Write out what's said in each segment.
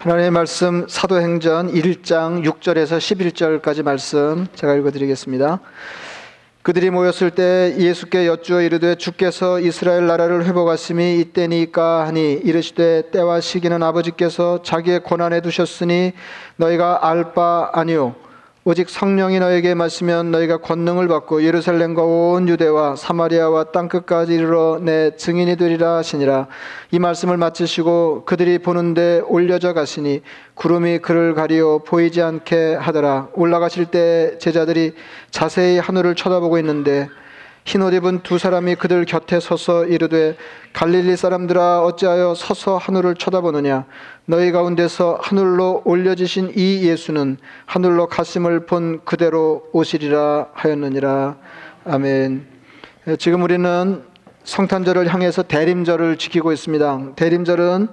하나님의 말씀 사도행전 1장 6절에서 11절까지 말씀 제가 읽어드리겠습니다. 그들이 모였을 때 예수께 여쭈어 이르되 주께서 이스라엘 나라를 회복하심이 이때니까 하니 이르시되 때와 시기는 아버지께서 자기의 권한에 두셨으니 너희가 알 바 아니요 오직 성령이 너에게 마시면 너희가 권능을 받고 예루살렘과 온 유대와 사마리아와 땅 끝까지 이르러 내 증인이 되리라 하시니라. 이 말씀을 마치시고 그들이 보는데 올려져 가시니 구름이 그를 가리어 보이지 않게 하더라. 올라가실 때 제자들이 자세히 하늘을 쳐다보고 있는데 흰옷 입은 두 사람이 그들 곁에 서서 이르되 갈릴리 사람들아 어찌하여 서서 하늘을 쳐다보느냐? 너희 가운데서 하늘로 올려지신 이 예수는 하늘로 가심을 본 그대로 오시리라 하였느니라. 아멘. 지금 우리는 성탄절을 향해서 대림절을 지키고 있습니다. 대림절은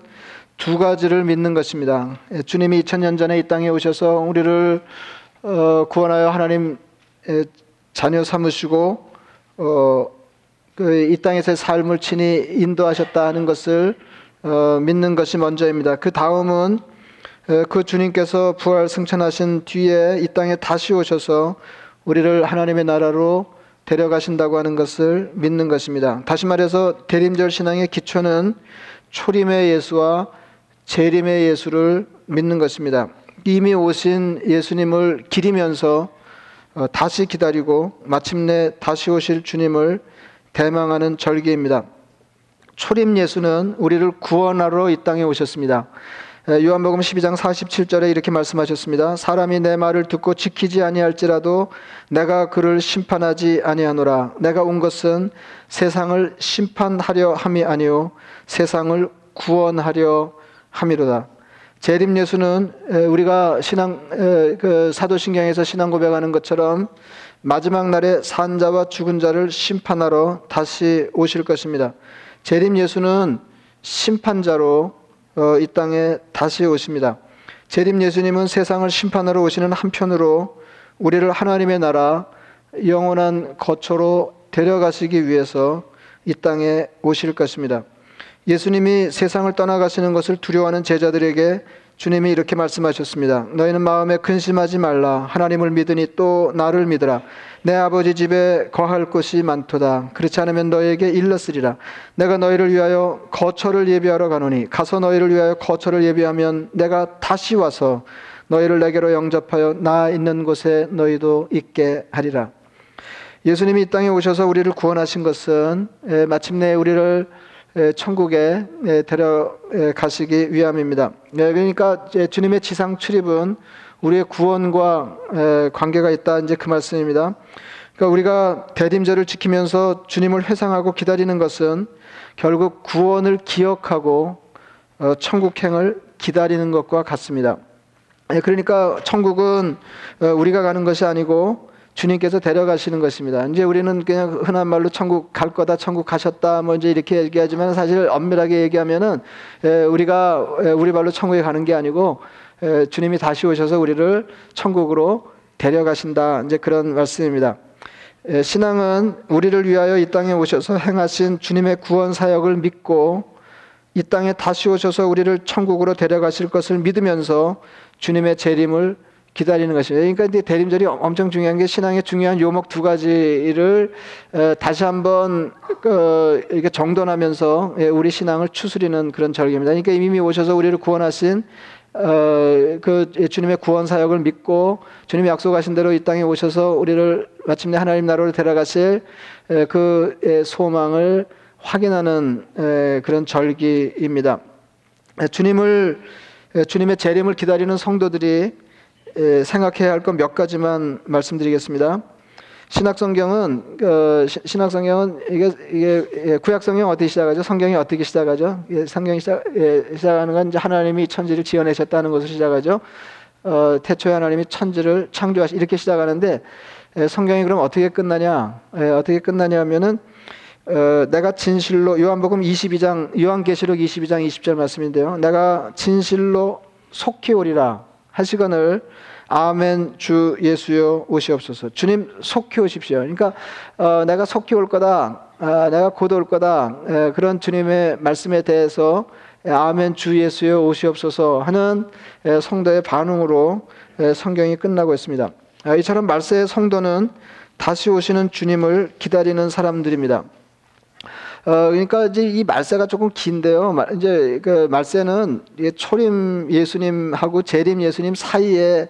두 가지를 믿는 것입니다. 주님이 2000년 전에 이 땅에 오셔서 우리를 어, 구원하여 하나님 자녀 삼으시고 어, 그 이 땅에서의 삶을 친히 인도하셨다는 것을 어, 믿는 것이 먼저입니다. 그 다음은 어, 그 주님께서 부활 승천하신 뒤에 이 땅에 다시 오셔서 우리를 하나님의 나라로 데려가신다고 하는 것을 믿는 것입니다. 다시 말해서 대림절 신앙의 기초는 초림의 예수와 재림의 예수를 믿는 것입니다. 이미 오신 예수님을 기리면서 어, 다시 기다리고 마침내 다시 오실 주님을 대망하는 절기입니다. 초림 예수는 우리를 구원하러 이 땅에 오셨습니다. 요한복음 12장 47절에 이렇게 말씀하셨습니다. 사람이 내 말을 듣고 지키지 아니할지라도 내가 그를 심판하지 아니하노라. 내가 온 것은 세상을 심판하려 함이 아니요 세상을 구원하려 함이로다. 재림 예수는 우리가 신앙 그 사도신경에서 신앙 고백하는 것처럼 마지막 날에 산자와 죽은 자를 심판하러 다시 오실 것입니다. 재림 예수는 심판자로 어, 이 땅에 다시 오십니다. 재림 예수님은 세상을 심판하러 오시는 한편으로 우리를 하나님의 나라 영원한 거처로 데려가시기 위해서 이 땅에 오실 것입니다. 예수님이 세상을 떠나가시는 것을 두려워하는 제자들에게 주님이 이렇게 말씀하셨습니다. 너희는 마음에 근심하지 말라. 하나님을 믿으니 또 나를 믿으라. 내 아버지 집에 거할 곳이 많도다. 그렇지 않으면 너에게 일렀으리라. 내가 너희를 위하여 거처를 예비하러 가노니 가서 너희를 위하여 거처를 예비하면 내가 다시 와서 너희를 내게로 영접하여 나 있는 곳에 너희도 있게 하리라. 예수님이 이 땅에 오셔서 우리를 구원하신 것은 마침내 우리를 천국에 데려가시기 위함입니다. 그러니까 주님의 지상 출입은 우리의 구원과 관계가 있다. 이제 그 말씀입니다. 그러니까 우리가 대림절을 지키면서 주님을 회상하고 기다리는 것은 결국 구원을 기억하고 어, 천국행을 기다리는 것과 같습니다. 그러니까 천국은 어, 우리가 가는 것이 아니고 주님께서 데려가시는 것입니다. 이제 우리는 그냥 흔한 말로 천국 갈 거다, 천국 가셨다, 뭐 이제 이렇게 얘기하지만 사실 엄밀하게 얘기하면은 우리가 우리 말로 천국에 가는 게 아니고 주님이 다시 오셔서 우리를 천국으로 데려가신다. 이제 그런 말씀입니다. 신앙은 우리를 위하여 이 땅에 오셔서 행하신 주님의 구원 사역을 믿고 이 땅에 다시 오셔서 우리를 천국으로 데려가실 것을 믿으면서 주님의 재림을 기다리는 것입니다. 그러니까 대림절이 엄청 중요한 게 신앙의 중요한 요목 두 가지를 다시 한번 그 이렇게 정돈하면서 예, 우리 신앙을 추스리는 그런 절기입니다. 그러니까 이미 오셔서 우리를 구원하신 어, 그 주님의 구원 사역을 믿고 주님이 약속하신 대로 이 땅에 오셔서 우리를 마침내 하나님 나라로 데려가실 그 소망을 확인하는 그런 절기입니다. 주님을 주님의 재림을 기다리는 성도들이 생각해야 할것몇 가지만 말씀드리겠습니다. 신약 성경은 어, 신약 성경은 이게 이게 예, 구약 성경 어떻게 시작하죠? 성경이 어떻게 시작하죠? 예, 성경이 시작 예, 건 이제 하나님이 천지를 지어내셨다는 것을 시작하죠. 어, 태초에 하나님이 천지를 창조하시 이렇게 시작하는데 예, 성경이 그럼 어떻게 끝나냐? 예, 어떻게 끝나냐면은 어, 내가 진실로 요한복음 22장 요한계시록 22장 20절 말씀인데요. 내가 진실로 속히 오리라 하시거늘 아멘 주 예수여 오시옵소서. 주님 속히 오십시오. 그러니까 어, 내가 속히 올 거다. 어, 내가 곧 올 거다. 에, 그런 주님의 말씀에 대해서 아멘 주 예수여 오시옵소서 하는 성도의 반응으로 성경이 끝나고 있습니다. 아, 이처럼 말세의 성도는 다시 오시는 주님을 기다리는 사람들입니다. 어, 그러니까 이제 이 말세가 조금 긴데요. 이제 그 말세는 초림 예수님하고 재림 예수님 사이에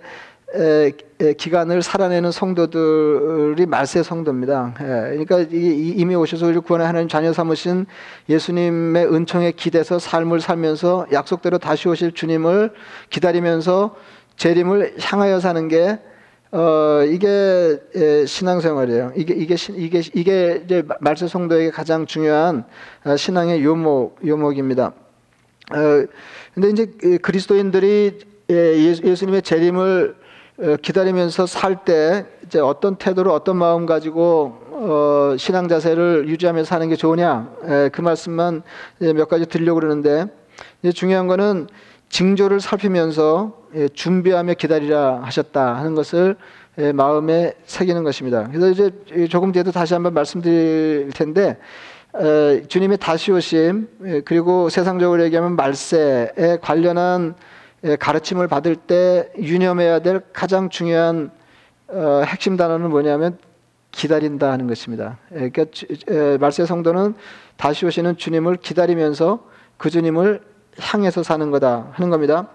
에, 에, 기간을 살아내는 성도들이 말세 성도입니다. 예, 그러니까 이 미 오셔서 우리를 구원해 하나님 자녀 삼으신 예수님의 은총에 기대서 삶을 살면서 약속대로 다시 오실 주님을 기다리면서 재림을 향하여 사는 게 어, 이게 예, 신앙생활이에요. 이게 이게 이게 이게 이제 말세 성도에게 가장 중요한 어, 신앙의 요목 요목입니다. 어, 근데 이제 그리스도인들이 예, 예수님의 재림을 어, 기다리면서 살 때 이제 어떤 태도로 어떤 마음 가지고 어, 신앙 자세를 유지하면서 사는 게 좋으냐 예, 그 말씀만 몇 가지 드리려고 그러는데 중요한 거는 징조를 살피면서 예, 준비하며 기다리라 하셨다 하는 것을 예, 마음에 새기는 것입니다. 그래서 이제 조금 뒤에도 다시 한번 말씀드릴 텐데 주님의 다시 오심 예, 그리고 세상적으로 얘기하면 말세에 관련한 가르침을 받을 때 유념해야 될 가장 중요한 어, 핵심 단어는 뭐냐면 기다린다 하는 것입니다. 그러니까 말세 성도는 다시 오시는 주님을 기다리면서 그 주님을 향해서 사는 거다 하는 겁니다.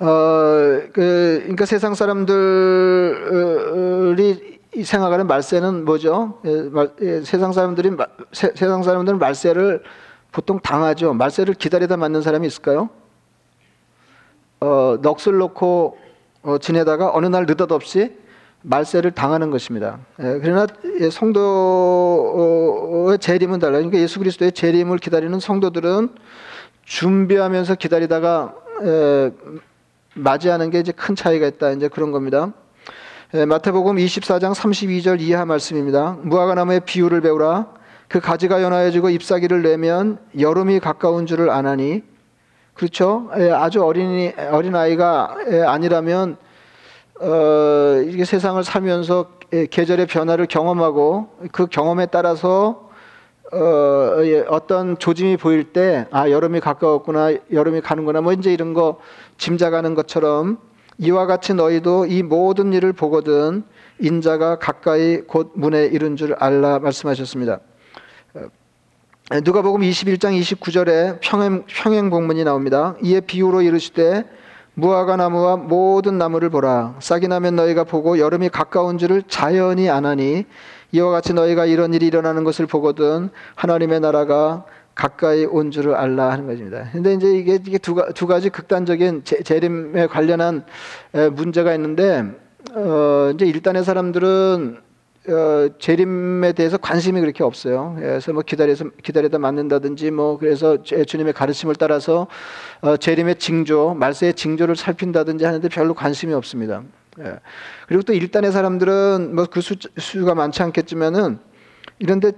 어, 그, 그러니까 세상 사람들이 생각하는 말세는 뭐죠? 예, 말, 예, 세상 사람들이 세, 상 사람들은 말세를 보통 당하죠. 말세를 기다리다 맞는 사람이 있을까요? 어, 넋을 놓고 어, 지내다가 어느 날 느닷없이 말세를 당하는 것입니다. 예, 그러나 성도의 재림은 달라요. 그러니까 예수 그리스도의 재림을 기다리는 성도들은 준비하면서 기다리다가 에, 맞이하는 게 이제 큰 차이가 있다. 이제 그런 겁니다. 에, 마태복음 24장 32절 이하 말씀입니다. 무화과 나무의 비유를 배우라. 그 가지가 연하여지고 잎사귀를 내면 여름이 가까운 줄을 아나니 그렇죠? 에, 아주 어린이 어린 아이가 아니라면 어, 이게 세상을 살면서 계절의 변화를 경험하고 그 경험에 따라서 어, 예, 어떤 조짐이 보일 때, 아, 여름이 가까웠구나, 여름이 가는구나, 뭐 이제 이런 거 짐작하는 것처럼 이와 같이 너희도 이 모든 일을 보거든 인자가 가까이 곧 문에 이른 줄 알라 말씀하셨습니다. 어, 누가복음 21장 29절에 평행, 평행 복문이 나옵니다. 이에 비유로 이르시되 무화과 나무와 모든 나무를 보라 싹이 나면 너희가 보고 여름이 가까운 줄을 자연히 아나니 이와 같이 너희가 이런 일이 일어나는 것을 보거든 하나님의 나라가 가까이 온 줄을 알라 하는 것입니다. 근데 이제 이게, 이게 두, 두 가지 극단적인 재, 재림에 관련한 문제가 있는데, 어, 이제 일단의 사람들은 어, 재림에 대해서 관심이 그렇게 없어요. 예, 그래서 뭐 기다려서 기다리다 맞는다든지 뭐 그래서 주님의 가르침을 따라서 어, 재림의 징조, 말세의 징조를 살핀다든지 하는데 별로 관심이 없습니다. 예. 그리고 또 일단의 사람들은 뭐 그 수가 많지 않겠지만은 이런데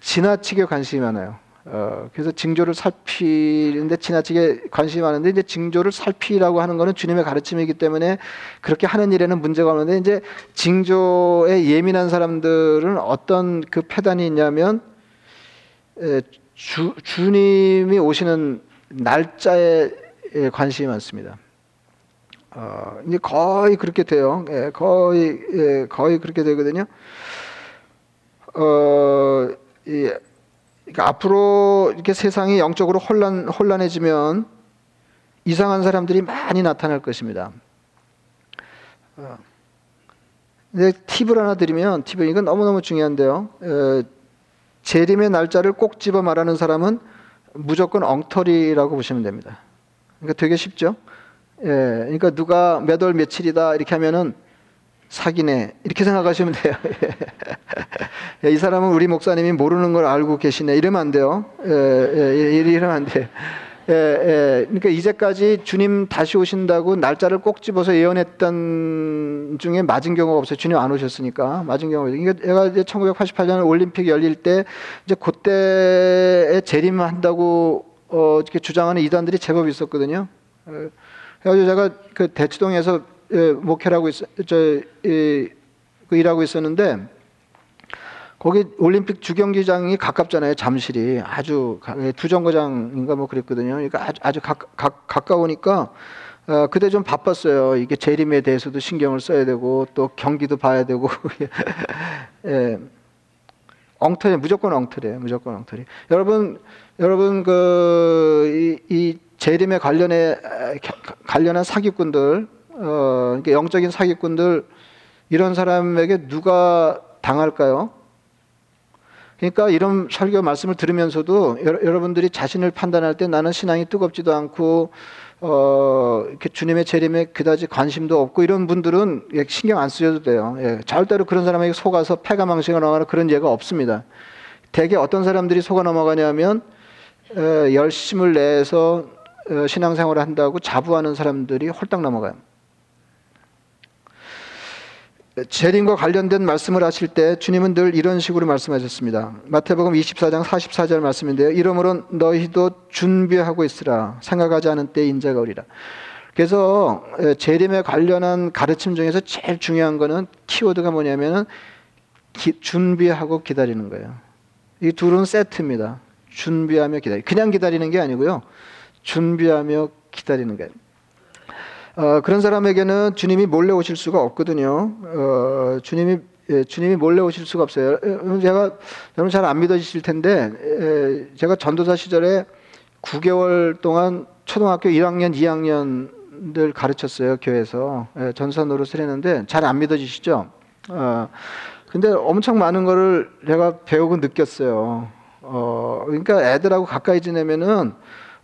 지나치게 관심이 많아요. 어, 그래서 징조를 살피는데 지나치게 관심이 많은데 이제 징조를 살피라고 하는 거는 주님의 가르침이기 때문에 그렇게 하는 일에는 문제가 없는데 이제 징조에 예민한 사람들은 어떤 그 패단이 있냐면 에, 주, 주님이 오시는 날짜에 관심이 많습니다. 어, 이제 거의 그렇게 돼요. 예, 거의 예, 거의 그렇게 되거든요. 어, 예, 그러니까 앞으로 이렇게 세상이 영적으로 혼란 혼란해지면 이상한 사람들이 많이 나타날 것입니다. 어, 근데 팁을 하나 드리면 팁은 이건 너무 너무 중요한데요. 어, 재림의 날짜를 꼭 집어 말하는 사람은 무조건 엉터리라고 보시면 됩니다. 그러니까 되게 쉽죠. 예, 그러니까 누가 몇 월 며칠이다 이렇게 하면은 사기네 이렇게 생각하시면 돼요. 예, 이 사람은 우리 목사님이 모르는 걸 알고 계시네 이러면 안 돼요. 예, 예, 이러면 안 돼. 예, 예, 그러니까 이제까지 주님 다시 오신다고 날짜를 꼭 집어서 예언했던 중에 맞은 경우가 없어요. 주님 안 오셨으니까 맞은 경우가. 그러니까 제가 이제 1988년 올림픽 열릴 때 이제 그때에 재림한다고 어, 이렇게 주장하는 이단들이 제법 있었거든요. 어, 그래가지고 제가 그 대치동에서 예, 목회를 하고 있, 저, 이, 그 일하고 있었는데 거기 올림픽 주경기장이 가깝잖아요. 잠실이 아주 두 정거장인가 뭐 그랬거든요. 그러니까 아주, 아주 가, 가, 가까우니까 어, 그때 좀 바빴어요. 이게 재림에 대해서도 신경을 써야 되고 또 경기도 봐야 되고 예. 엉터리 무조건 엉터리예요. 무조건 엉터리. 여러분 여러분 그이 이 재림에 관련해 관련한 사기꾼들 어, 영적인 사기꾼들 이런 사람에게 누가 당할까요? 그러니까 이런 설교 말씀을 들으면서도 여러 분들이 자신을 판단할 때 나는 신앙이 뜨겁지도 않고 어, 주님의 재림에 그다지 관심도 없고 이런 분들은 신경 안 쓰셔도 돼요. 예, 절대로 그런 사람에게 속아서 패가 망신가 넘어가는 그런 예가 없습니다. 대개 어떤 사람들이 속아 넘어가냐면 에, 열심을 내서 어, 신앙생활을 한다고 자부하는 사람들이 홀딱 넘어가요. 재림과 관련된 말씀을 하실 때 주님은 늘 이런 식으로 말씀하셨습니다. 마태복음 24장 44절 말씀인데요. 이러므로 너희도 준비하고 있으라. 생각하지 않은 때 인자가 오리라. 그래서 재림에 관련한 가르침 중에서 제일 중요한 거는 키워드가 뭐냐면은 기, 준비하고 기다리는 거예요. 이 둘은 세트입니다. 준비하며 기다리. 그냥 기다리는 게 아니고요. 준비하며 기다리는 거예요. 어, 그런 사람에게는 주님이 몰래 오실 수가 없거든요. 어, 주님이 예, 주님이 몰래 오실 수가 없어요. 어, 제가 여러분 잘 안 믿어지실 텐데 에, 제가 전도사 시절에 9개월 동안 초등학교 1학년, 2학년들 가르쳤어요 교회에서 예, 전사 노릇을 했는데 잘 안 믿어지시죠? 어, 근데 엄청 많은 거를 제가 배우고 느꼈어요. 어, 그러니까 애들하고 가까이 지내면은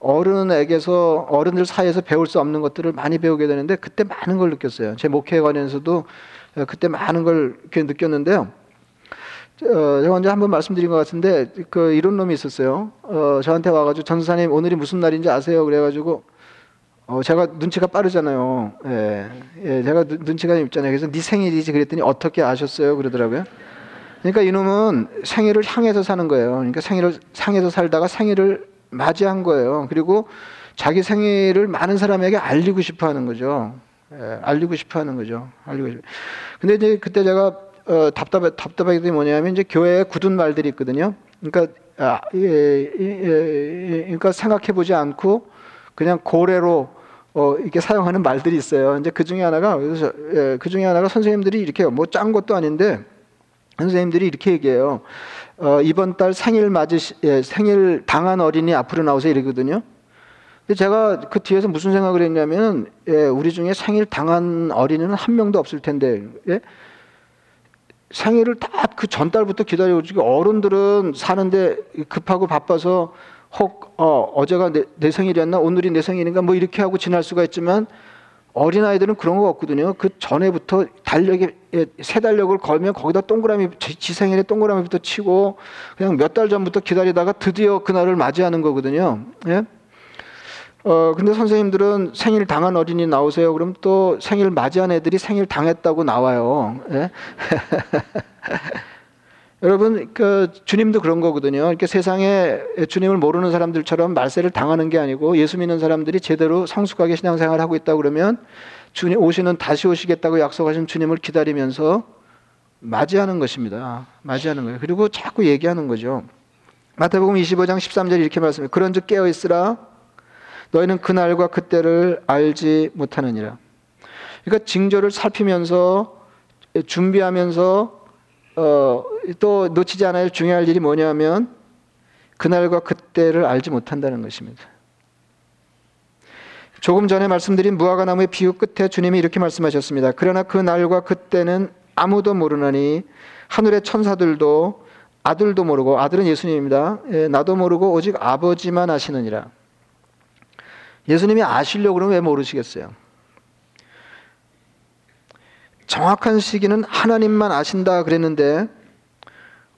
어른에게서 어른들 사이에서 배울 수 없는 것들을 많이 배우게 되는데 그때 많은 걸 느꼈어요. 제 목회에 관해서도 그때 많은 걸 이렇게 느꼈는데요. 어, 제가 언제 한번 말씀드린 것 같은데 그 이런 놈이 있었어요. 어, 저한테 와가지고 전사님 오늘이 무슨 날인지 아세요? 그래가지고 어, 제가 눈치가 빠르잖아요. 예, 예 제가 눈, 눈치가 있잖아요. 그래서 네 생일이지 그랬더니 어떻게 아셨어요? 그러더라고요. 그러니까 이놈은 생일을 향해서 사는 거예요. 그러니까 생일을 향해서 살다가 생일을 맞이한 거예요. 그리고 자기 생일을 많은 사람에게 알리고 싶어 하는 거죠. 예, 알리고 싶어 하는 거죠. 알리고 싶어. 근데 이제 그때 제가 어, 답답해, 답답하게 된 뭐냐면 이제 교회에 굳은 말들이 있거든요. 그러니까, 아, 예, 예, 예, 그러니까 생각해 보지 않고 그냥 고래로 어, 이렇게 사용하는 말들이 있어요. 이제 그 중에 하나가, 그래서, 예, 그 중에 하나가 선생님들이 이렇게 뭐 짠 것도 아닌데 선생님들이 이렇게 얘기해요. 어, 이번 달 생일 맞으시, 예, 생일 당한 어린이 앞으로 나오세요 이러거든요. 근데 제가 그 뒤에서 무슨 생각을 했냐면, 예, 우리 중에 생일 당한 어린이는 한 명도 없을 텐데, 예? 생일을 딱그 전달부터 기다려오고 어른들은 사는데 급하고 바빠서 혹 어, 어제가 내, 내 생일이었나 오늘이 내 생일인가 뭐 이렇게 하고 지날 수가 있지만 어린 아이들은 그런 거 없거든요. 그 전에부터 달력에 새 달력을 걸면 거기다 동그라미 지생일에 동그라미부터 치고 그냥 몇 달 전부터 기다리다가 드디어 그날을 맞이하는 거거든요. 예? 어 근데 선생님들은 생일 당한 어린이 나오세요. 그럼 또 생일 맞이한 애들이 생일 당했다고 나와요. 예? 여러분, 그 주님도 그런 거거든요. 이렇게 세상에 주님을 모르는 사람들처럼 말세를 당하는 게 아니고 예수 믿는 사람들이 제대로 성숙하게 신앙생활을 하고 있다 그러면 주님 오시는 다시 오시겠다고 약속하신 주님을 기다리면서 맞이하는 것입니다. 맞이하는 거예요. 그리고 자꾸 얘기하는 거죠. 마태복음 25장 13절 이렇게 말씀해요. 그런즉 깨어 있으라 너희는 그날과 그때를 알지 못하느니라. 그러니까 징조를 살피면서 준비하면서 어, 또 놓치지 않아야 중요할 일이 뭐냐면 그날과 그때를 알지 못한다는 것입니다. 조금 전에 말씀드린 무화과 나무의 비유 끝에 주님이 이렇게 말씀하셨습니다. 그러나 그 날과 그때는 아무도 모르나니 하늘의 천사들도 아들도 모르고 아들은 예수님입니다. 예, 나도 모르고 오직 아버지만 아시느니라. 예수님이 아시려고 그러면 왜 모르시겠어요? 정확한 시기는 하나님만 아신다 그랬는데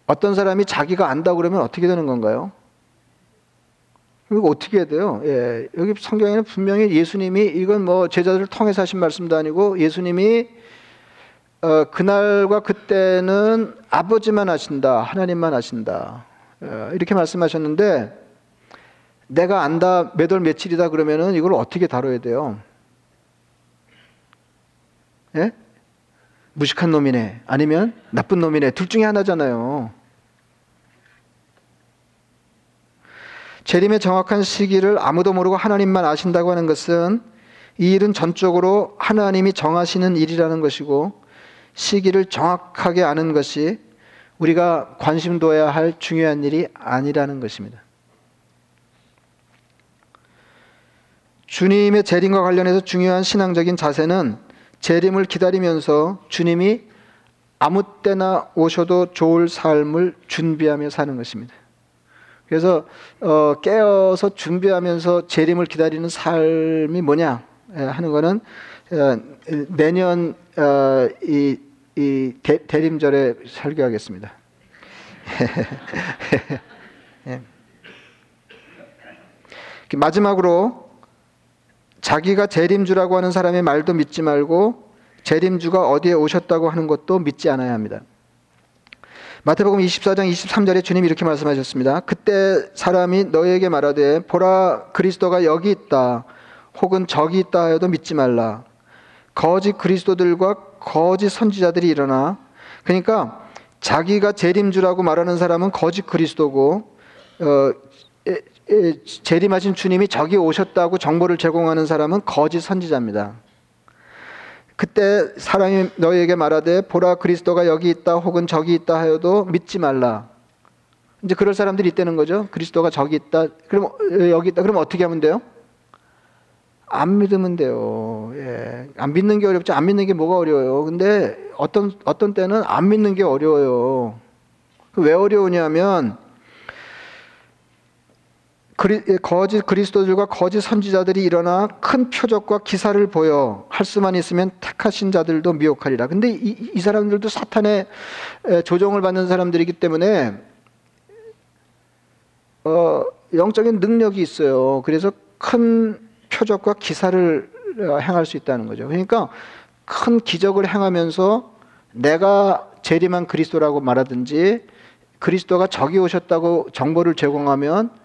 어떤 사람이 자기가 안다 그러면 어떻게 되는 건가요? 이거 어떻게 해야 돼요? 예, 여기 성경에는 분명히 예수님이 이건 뭐 제자들을 통해서 하신 말씀도 아니고 예수님이 어, 그날과 그때는 아버지만 아신다, 하나님만 아신다 어, 이렇게 말씀하셨는데 내가 안다 몇 월 며칠이다 그러면은 이걸 어떻게 다뤄야 돼요? 예? 무식한 놈이네 아니면 나쁜 놈이네 둘 중에 하나잖아요. 재림의 정확한 시기를 아무도 모르고 하나님만 아신다고 하는 것은 이 일은 전적으로 하나님이 정하시는 일이라는 것이고 시기를 정확하게 아는 것이 우리가 관심둬야 할 중요한 일이 아니라는 것입니다. 주님의 재림과 관련해서 중요한 신앙적인 자세는 재림을 기다리면서 주님이 아무 때나 오셔도 좋을 삶을 준비하며 사는 것입니다. 그래서 어, 깨어서 준비하면서 재림을 기다리는 삶이 뭐냐 예, 하는 것은 어, 내년 어, 이, 이 대, 림절에 설교하겠습니다. 예. 마지막으로 자기가 재림주라고 하는 사람의 말도 믿지 말고 재림주가 어디에 오셨다고 하는 것도 믿지 않아야 합니다. 마태복음 24장 23절에 주님이 이렇게 말씀하셨습니다. 그때 사람이 너에게 말하되 보라 그리스도가 여기 있다 혹은 저기 있다 하여도 믿지 말라. 거짓 그리스도들과 거짓 선지자들이 일어나 그러니까 자기가 재림주라고 말하는 사람은 거짓 그리스도고 어, 재림하신 주님이 저기 오셨다고 정보를 제공하는 사람은 거짓 선지자입니다. 그때 사람이 너희에게 말하되 보라 그리스도가 여기 있다 혹은 저기 있다 하여도 믿지 말라. 이제 그럴 사람들이 있다는 거죠. 그리스도가 저기 있다. 그럼 어, 여기 있다. 그럼 어떻게 하면 돼요? 안 믿으면 돼요. 예. 안 믿는 게 어렵지. 안 믿는 게 뭐가 어려워요. 근데 어떤 어떤 때는 안 믿는 게 어려워요. 왜 어려우냐면 그리, 예, 거짓 그리스도들과 거짓 선지자들이 일어나 큰 표적과 기사를 보여 할 수만 있으면 택하신 자들도 미혹하리라. 근데 이, 이 사람들도 사탄의 조종을 받는 사람들이기 때문에 어, 영적인 능력이 있어요. 그래서 큰 표적과 기사를 어, 행할 수 있다는 거죠. 그러니까 큰 기적을 행하면서 내가 재림한 그리스도라고 말하든지 그리스도가 적이 오셨다고 정보를 제공하면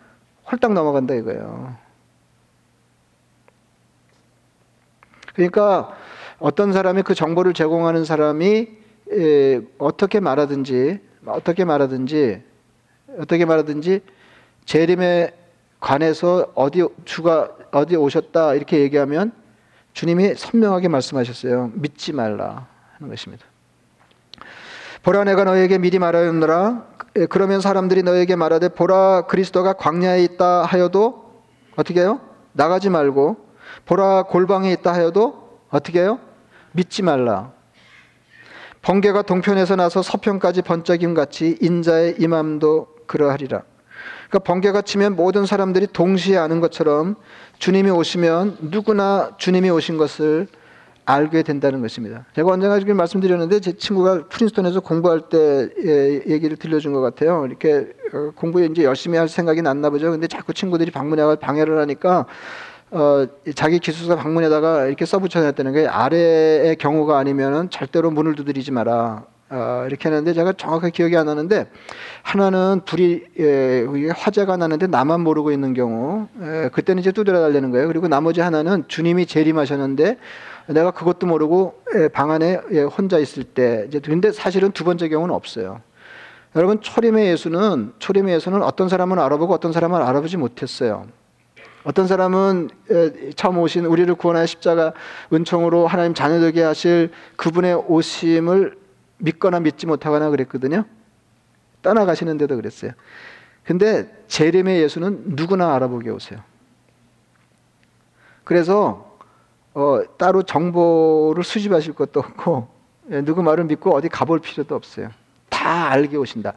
홀딱 넘어간다 이거예요. 그러니까 어떤 사람이 그 정보를 제공하는 사람이 에, 어떻게 말하든지 어떻게 말하든지 어떻게 말하든지 재림에 관해서 어디 주가 어디 오셨다 이렇게 얘기하면 주님이 선명하게 말씀하셨어요. 믿지 말라 하는 것입니다. 보라 내가 너에게 미리 말하였노라 예, 그러면 사람들이 너에게 말하되 보라 그리스도가 광야에 있다 하여도 어떻게 해요? 나가지 말고 보라 골방에 있다 하여도 어떻게 해요? 믿지 말라. 번개가 동편에서 나서 서편까지 번쩍임 같이 인자의 임함도 그러하리라. 그러니까 번개가 치면 모든 사람들이 동시에 아는 것처럼 주님이 오시면 누구나 주님이 오신 것을 알게 된다는 것입니다. 제가 언젠가 지금 말씀드렸는데 제 친구가 프린스턴에서 공부할 때 예, 얘기를 들려준 것 같아요. 이렇게 어, 공부에 이제 열심히 할 생각이 났나 보죠. 근데 자꾸 친구들이 방문해가 방해를 하니까 어, 자기 기숙사 방문에다가 이렇게 써붙여놨다는 게 아래의 경우가 아니면은 절대로 문을 두드리지 마라. 어, 이렇게 했는데 제가 정확하게 기억이 안 나는데 하나는 불이 예, 화재가 나는데 나만 모르고 있는 경우 예, 그때는 이제 두드려 달라는 거예요. 그리고 나머지 하나는 주님이 재림하셨는데 내가 그것도 모르고 예, 방 안에 예, 혼자 있을 때 이제 근데 사실은 두 번째 경우는 없어요. 여러분 초림의 예수는 초림의 예수는 어떤 사람은 알아보고 어떤 사람은 알아보지 못했어요. 어떤 사람은 예, 처음 오신 우리를 구원하여 십자가 은총으로 하나님 자녀 되게 하실 그분의 오심을 믿거나 믿지 못하거나 그랬거든요. 떠나가시는데도 그랬어요. 근데 재림의 예수는 누구나 알아보게 오세요. 그래서 어, 따로 정보를 수집하실 것도 없고 예, 누구 말을 믿고 어디 가볼 필요도 없어요. 다 알게 오신다.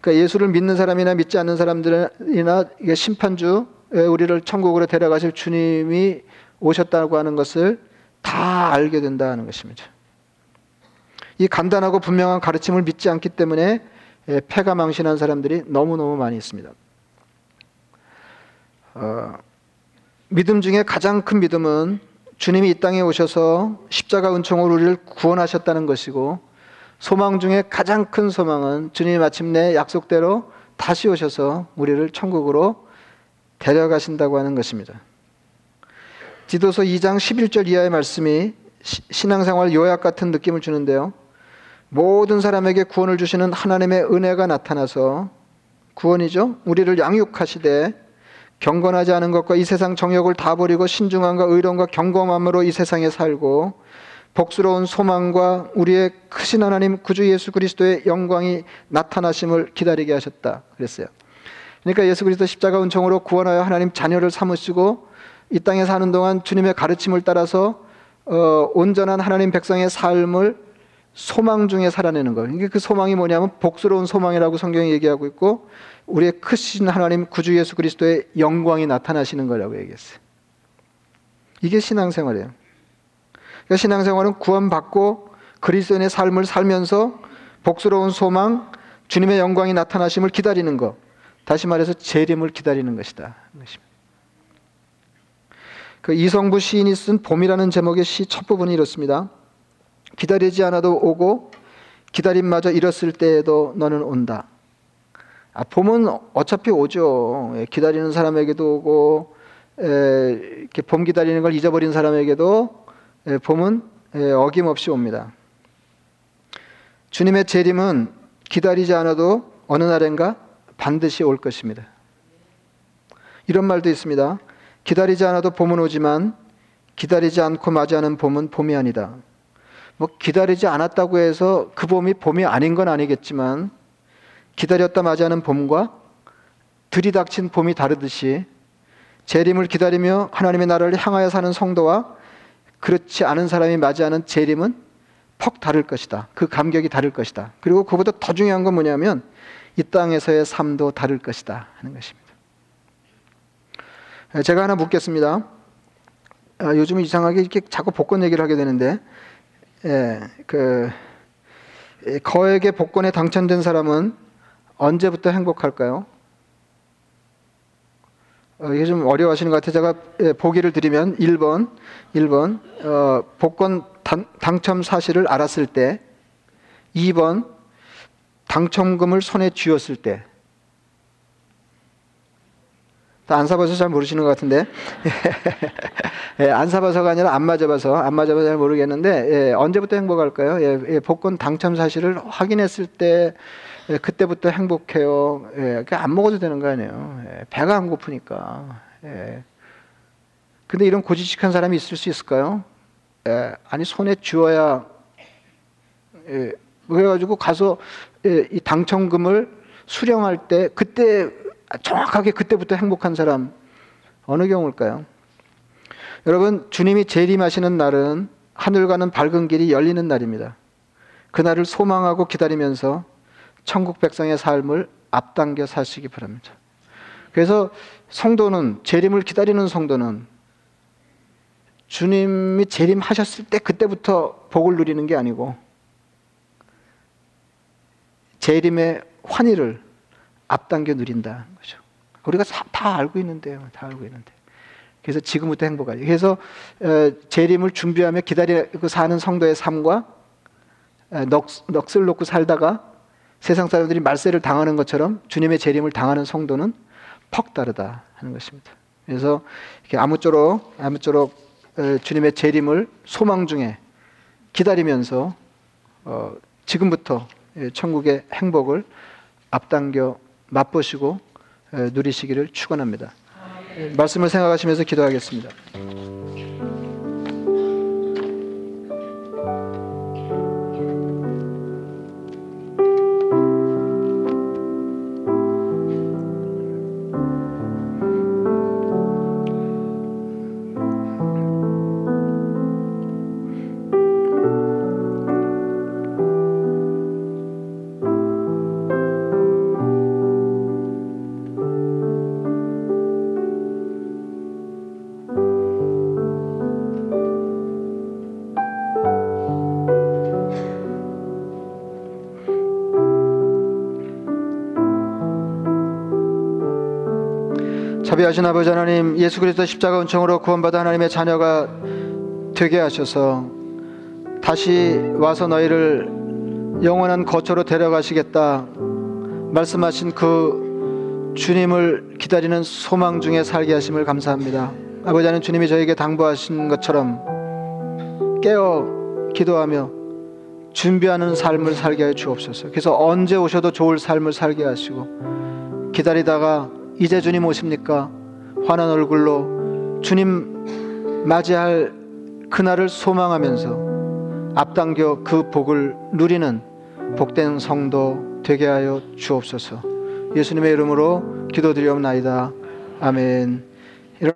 그러니까 예수를 믿는 사람이나 믿지 않는 사람들이나 심판주 예, 우리를 천국으로 데려가실 주님이 오셨다고 하는 것을 다 알게 된다는 것입니다. 이 간단하고 분명한 가르침을 믿지 않기 때문에 예, 패가 망신한 사람들이 너무너무 많이 있습니다. 어, 믿음 중에 가장 큰 믿음은 주님이 이 땅에 오셔서 십자가 은총으로 우리를 구원하셨다는 것이고 소망 중에 가장 큰 소망은 주님이 마침내 약속대로 다시 오셔서 우리를 천국으로 데려가신다고 하는 것입니다. 디도서 2장 11절 이하의 말씀이 신앙생활 요약 같은 느낌을 주는데요. 모든 사람에게 구원을 주시는 하나님의 은혜가 나타나서 구원이죠. 우리를 양육하시되 경건하지 않은 것과 이 세상 정욕을 다 버리고 신중함과 의로움과 경건함으로 이 세상에 살고 복스러운 소망과 우리의 크신 하나님 구주 예수 그리스도의 영광이 나타나심을 기다리게 하셨다 그랬어요. 그러니까 예수 그리스도 십자가 은총으로 구원하여 하나님 자녀를 삼으시고 이 땅에 사는 동안 주님의 가르침을 따라서 어, 온전한 하나님 백성의 삶을 소망 중에 살아내는 거. 이게 그 소망이 뭐냐면 복스러운 소망이라고 성경이 얘기하고 있고 우리의 크신 하나님 구주 예수 그리스도의 영광이 나타나시는 거라고 얘기했어요. 이게 신앙생활이에요. 그러니까 신앙생활은 구원받고 그리스도인의 삶을 살면서 복스러운 소망, 주님의 영광이 나타나심을 기다리는 것. 다시 말해서 재림을 기다리는 것이다. 그 이성부 시인이 쓴 봄이라는 제목의 시 첫 부분이 이렇습니다. 기다리지 않아도 오고 기다림마저 잃었을 때에도 너는 온다. 아, 봄은 어차피 오죠. 예, 기다리는 사람에게도 오고 에, 이렇게 봄 기다리는 걸 잊어버린 사람에게도 에, 봄은 에, 어김없이 옵니다. 주님의 재림은 기다리지 않아도 어느 날엔가 반드시 올 것입니다. 이런 말도 있습니다. 기다리지 않아도 봄은 오지만 기다리지 않고 맞이하는 봄은 봄이 아니다. 뭐 기다리지 않았다고 해서 그 봄이 봄이 아닌 건 아니겠지만 기다렸다 맞이하는 봄과 들이닥친 봄이 다르듯이 재림을 기다리며 하나님의 나라를 향하여 사는 성도와 그렇지 않은 사람이 맞이하는 재림은 퍽 다를 것이다. 그 감격이 다를 것이다. 그리고 그보다 더 중요한 건 뭐냐면 이 땅에서의 삶도 다를 것이다 하는 것입니다. 제가 하나 묻겠습니다. 아, 요즘 이상하게 이렇게 자꾸 복권 얘기를 하게 되는데 예, 그 거액의 복권에 당첨된 사람은 언제부터 행복할까요? 어, 이게 좀 어려워하시는 것 같아요. 제가 예, 보기를 드리면 1번, 1번 어, 복권 단, 당첨 사실을 알았을 때 2번 당첨금을 손에 쥐었을 때 안 사봐서 잘 모르시는 것 같은데 예, 안 사봐서가 아니라 안 맞아봐서 안 맞아봐서 잘 모르겠는데 예, 언제부터 행복할까요? 예, 예, 복권 당첨 사실을 확인했을 때 예, 그때부터 행복해요. 예, 안 먹어도 되는 거 아니에요. 예, 배가 안 고프니까. 예. 근데 이런 고지식한 사람이 있을 수 있을까요? 예, 아니 손에 쥐어야 예, 그래가지고 가서 예, 이 당첨금을 수령할 때 그때 정확하게 그때부터 행복한 사람 어느 경우일까요? 여러분 주님이 재림하시는 날은 하늘과는 밝은 길이 열리는 날입니다. 그날을 소망하고 기다리면서 천국 백성의 삶을 앞당겨 사시기 바랍니다. 그래서 성도는 재림을 기다리는 성도는 주님이 재림하셨을 때 그때부터 복을 누리는 게 아니고 재림의 환희를 앞당겨 누린다는 거죠. 우리가 다 알고 있는데요. 다 알고 있는데. 그래서 지금부터 행복하죠. 그래서 어, 재림을 준비하며 기다리고 사는 성도의 삶과 넋, 넋을 놓고 살다가 세상 사람들이 말세를 당하는 것처럼 주님의 재림을 당하는 성도는 퍽 다르다 하는 것입니다. 그래서 이렇게 아무쪼록 아무쪼록 어, 주님의 재림을 소망 중에 기다리면서 어, 지금부터 예, 천국의 행복을 앞당겨 맛보시고 누리시기를 축원합니다. 말씀을 생각하시면서 기도하겠습니다. 자비하신 아버지 하나님 예수 그리스도 십자가 은총으로 구원받아 하나님의 자녀가 되게 하셔서 다시 와서 너희를 영원한 거처로 데려가시겠다 말씀하신 그 주님을 기다리는 소망 중에 살게 하심을 감사합니다. 아버지 하나님 주님이 저에게 당부하신 것처럼 깨어 기도하며 준비하는 삶을 살게 해 주옵소서. 그래서 언제 오셔도 좋을 삶을 살게 하시고 기다리다가 이제 주님 오십니까? 환한 얼굴로 주님 맞이할 그날을 소망하면서 앞당겨 그 복을 누리는 복된 성도 되게 하여 주옵소서. 예수님의 이름으로 기도드리옵나이다. 아멘.